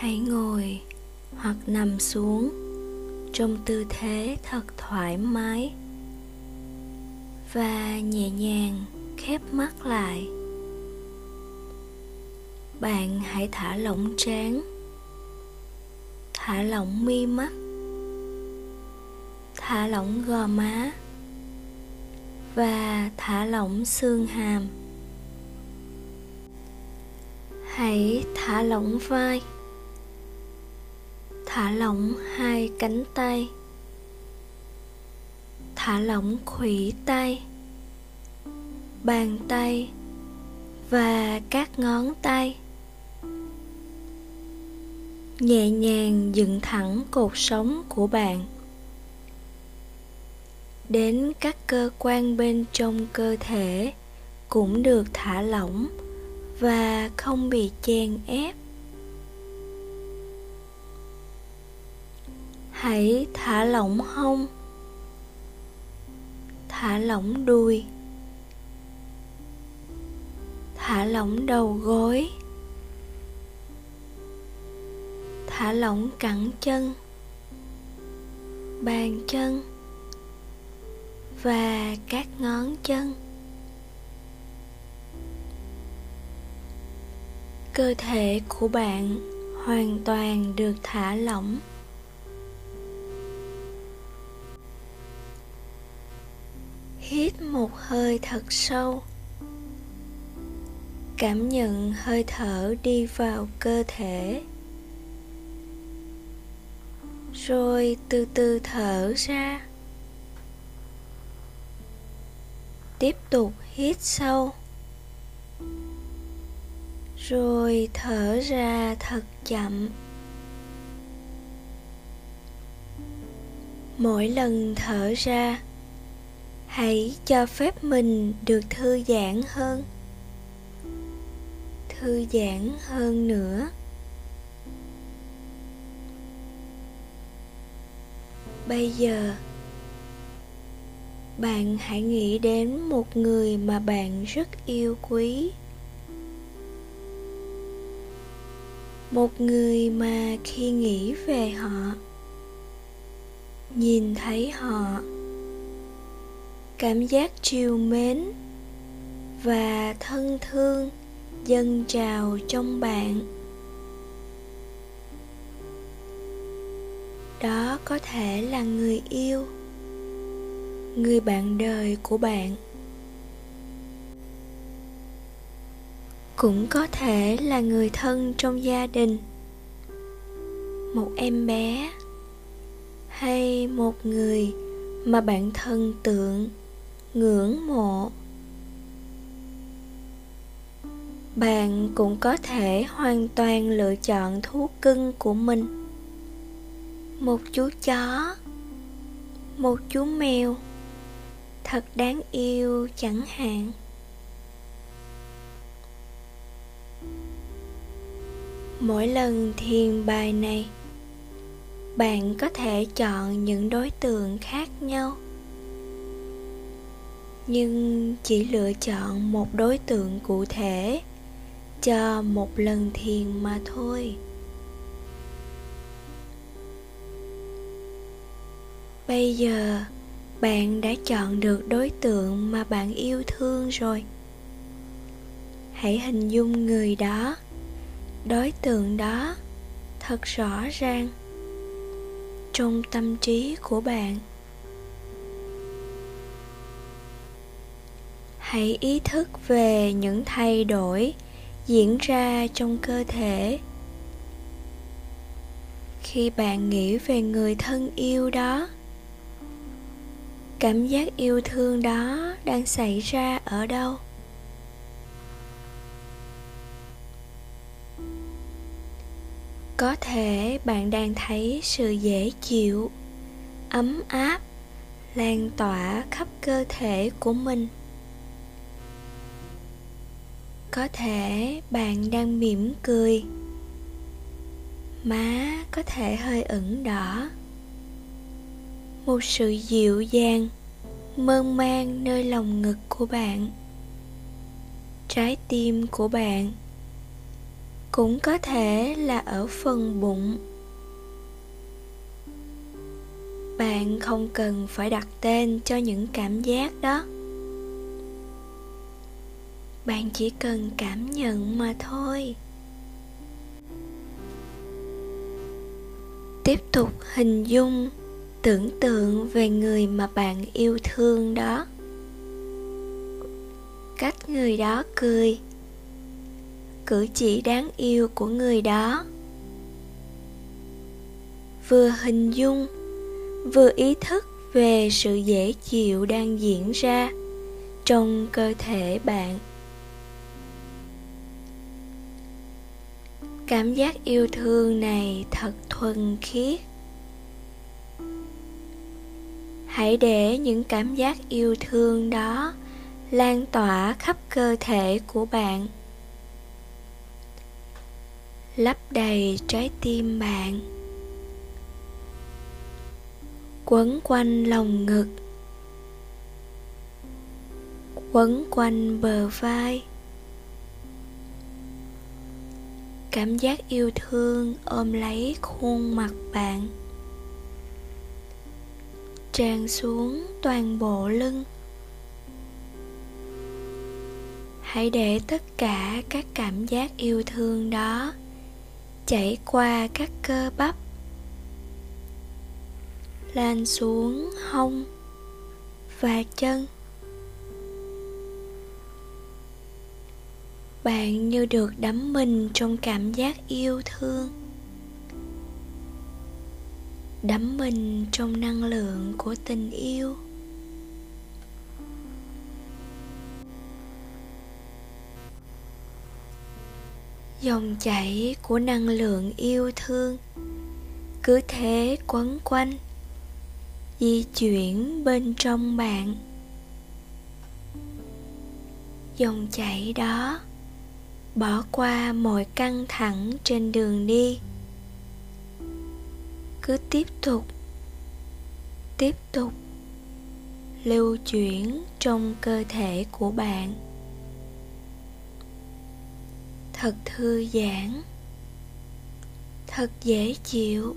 hãy ngồi hoặc nằm xuống trong tư thế thật thoải mái và nhẹ nhàng khép mắt lại. Bạn hãy thả lỏng trán, thả lỏng mi mắt, thả lỏng gò má và thả lỏng xương hàm. Hãy thả lỏng vai thả lỏng hai cánh tay. Thả lỏng khuỷu tay, bàn tay và các ngón tay. Nhẹ nhàng dựng thẳng cột sống của bạn đến các cơ quan bên trong cơ thể cũng được thả lỏng và không bị chèn ép. Hãy thả lỏng hông. Thả lỏng đùi. Thả lỏng đầu gối. Thả lỏng cẳng chân. Bàn chân. Và các ngón chân. Cơ thể của bạn hoàn toàn được thả lỏng. Hít một hơi thật sâu. Cảm nhận hơi thở đi vào cơ thể. Rồi từ từ thở ra. Tiếp tục hít sâu. Rồi thở ra thật chậm. Mỗi lần thở ra hãy cho phép mình được thư giãn hơn. Thư giãn hơn nữa. Bây giờ, bạn hãy nghĩ đến một người mà bạn rất yêu quý. Một người mà khi nghĩ về họ, nhìn thấy họ cảm giác chiều mến và thân thương dâng trào trong bạn. Đó có thể là người yêu, người bạn đời của bạn. Cũng có thể là người thân trong gia đình, một em bé hay một người mà bạn thần tượng ngưỡng mộ. Bạn cũng có thể hoàn toàn lựa chọn thú cưng của mình. Một chú chó, một chú mèo, thật đáng yêu chẳng hạn. Mỗi lần thiền bài này, bạn có thể chọn những đối tượng khác nhau nhưng chỉ lựa chọn một đối tượng cụ thể, cho một lần thiền mà thôi. Bây giờ, bạn đã chọn được đối tượng mà bạn yêu thương rồi. Hãy hình dung người đó. Đối tượng đó thật rõ ràng trong tâm trí của bạn. Hãy ý thức về những thay đổi diễn ra trong cơ thể. Khi bạn nghĩ về người thân yêu đó, cảm giác yêu thương đó đang xảy ra ở đâu? Có thể bạn đang thấy sự dễ chịu, ấm áp, lan tỏa khắp cơ thể của mình có thể bạn đang mỉm cười. Má có thể hơi ửng đỏ. Một sự dịu dàng, mơn man nơi lòng ngực của bạn. Trái tim của bạn cũng có thể là ở phần bụng. Bạn không cần phải đặt tên cho những cảm giác đó bạn chỉ cần cảm nhận mà thôi. Tiếp tục hình dung, tưởng tượng về người mà bạn yêu thương đó. Cách người đó cười, cử chỉ đáng yêu của người đó. Vừa hình dung, vừa ý thức về sự dễ chịu đang diễn ra trong cơ thể bạn. Cảm giác yêu thương này thật thuần khiết. Hãy để những cảm giác yêu thương đó lan tỏa khắp cơ thể của bạn. Lấp đầy trái tim bạn. Quấn quanh lồng ngực. Quấn quanh bờ vai. Cảm giác yêu thương ôm lấy khuôn mặt bạn. Tràn xuống toàn bộ lưng. Hãy để tất cả các cảm giác yêu thương đó chảy qua các cơ bắp, lan xuống hông và chân. Bạn như được đắm mình trong cảm giác yêu thương. Đắm mình trong năng lượng của tình yêu. Dòng chảy của năng lượng yêu thương cứ thế quấn quanh, di chuyển bên trong bạn. Dòng chảy đó bỏ qua mọi căng thẳng trên đường đi. Cứ tiếp tục tiếp tục lưu chuyển trong cơ thể của bạn. Thật thư giãn, thật dễ chịu.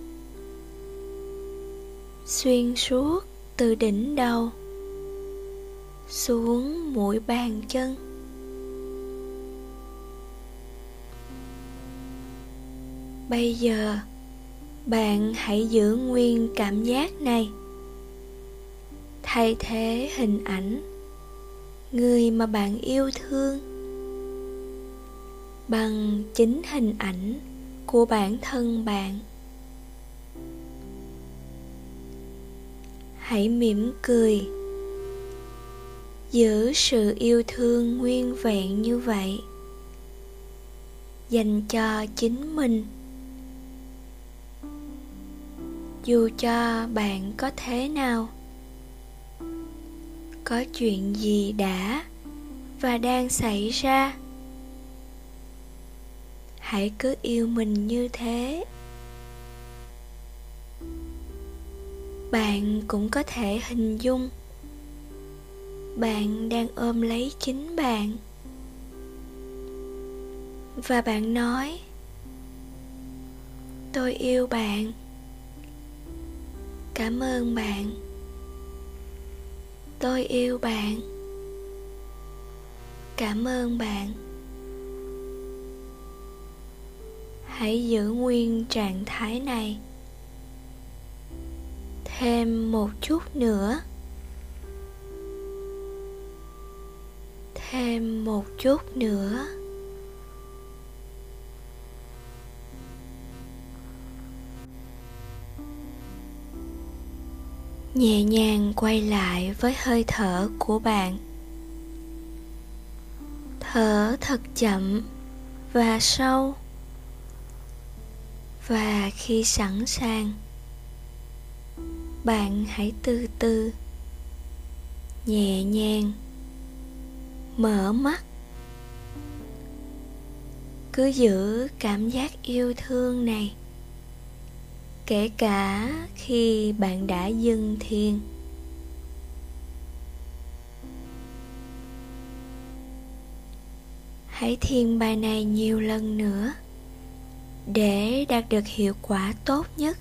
Xuyên suốt từ đỉnh đầu xuống mũi bàn chân. Bây giờ, bạn hãy giữ nguyên cảm giác này. Thay thế hình ảnh, người mà bạn yêu thương, bằng chính hình ảnh của bản thân bạn. Hãy mỉm cười, giữ sự yêu thương nguyên vẹn như vậy, dành cho chính mình dù cho bạn có thế nào, có chuyện gì đã và đang xảy ra, hãy cứ yêu mình như thế. Bạn cũng có thể hình dung, bạn đang ôm lấy chính bạn. Và bạn nói, tôi yêu bạn cảm ơn bạn. Tôi yêu bạn. Cảm ơn bạn. Hãy giữ nguyên trạng thái này. Thêm một chút nữa. Thêm một chút nữa. Nhẹ nhàng quay lại với hơi thở của bạn. Thở thật chậm và sâu. Và khi sẵn sàng, bạn hãy từ từ, nhẹ nhàng, mở mắt. Cứ giữ cảm giác yêu thương này kể cả khi bạn đã dừng thiền. Hãy thiền bài này nhiều lần nữa để đạt được hiệu quả tốt nhất.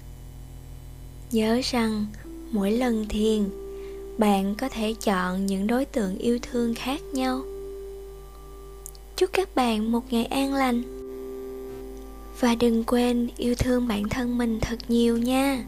Nhớ rằng mỗi lần thiền, bạn có thể chọn những đối tượng yêu thương khác nhau. Chúc các bạn một ngày an lành và đừng quên yêu thương bản thân mình thật nhiều nha.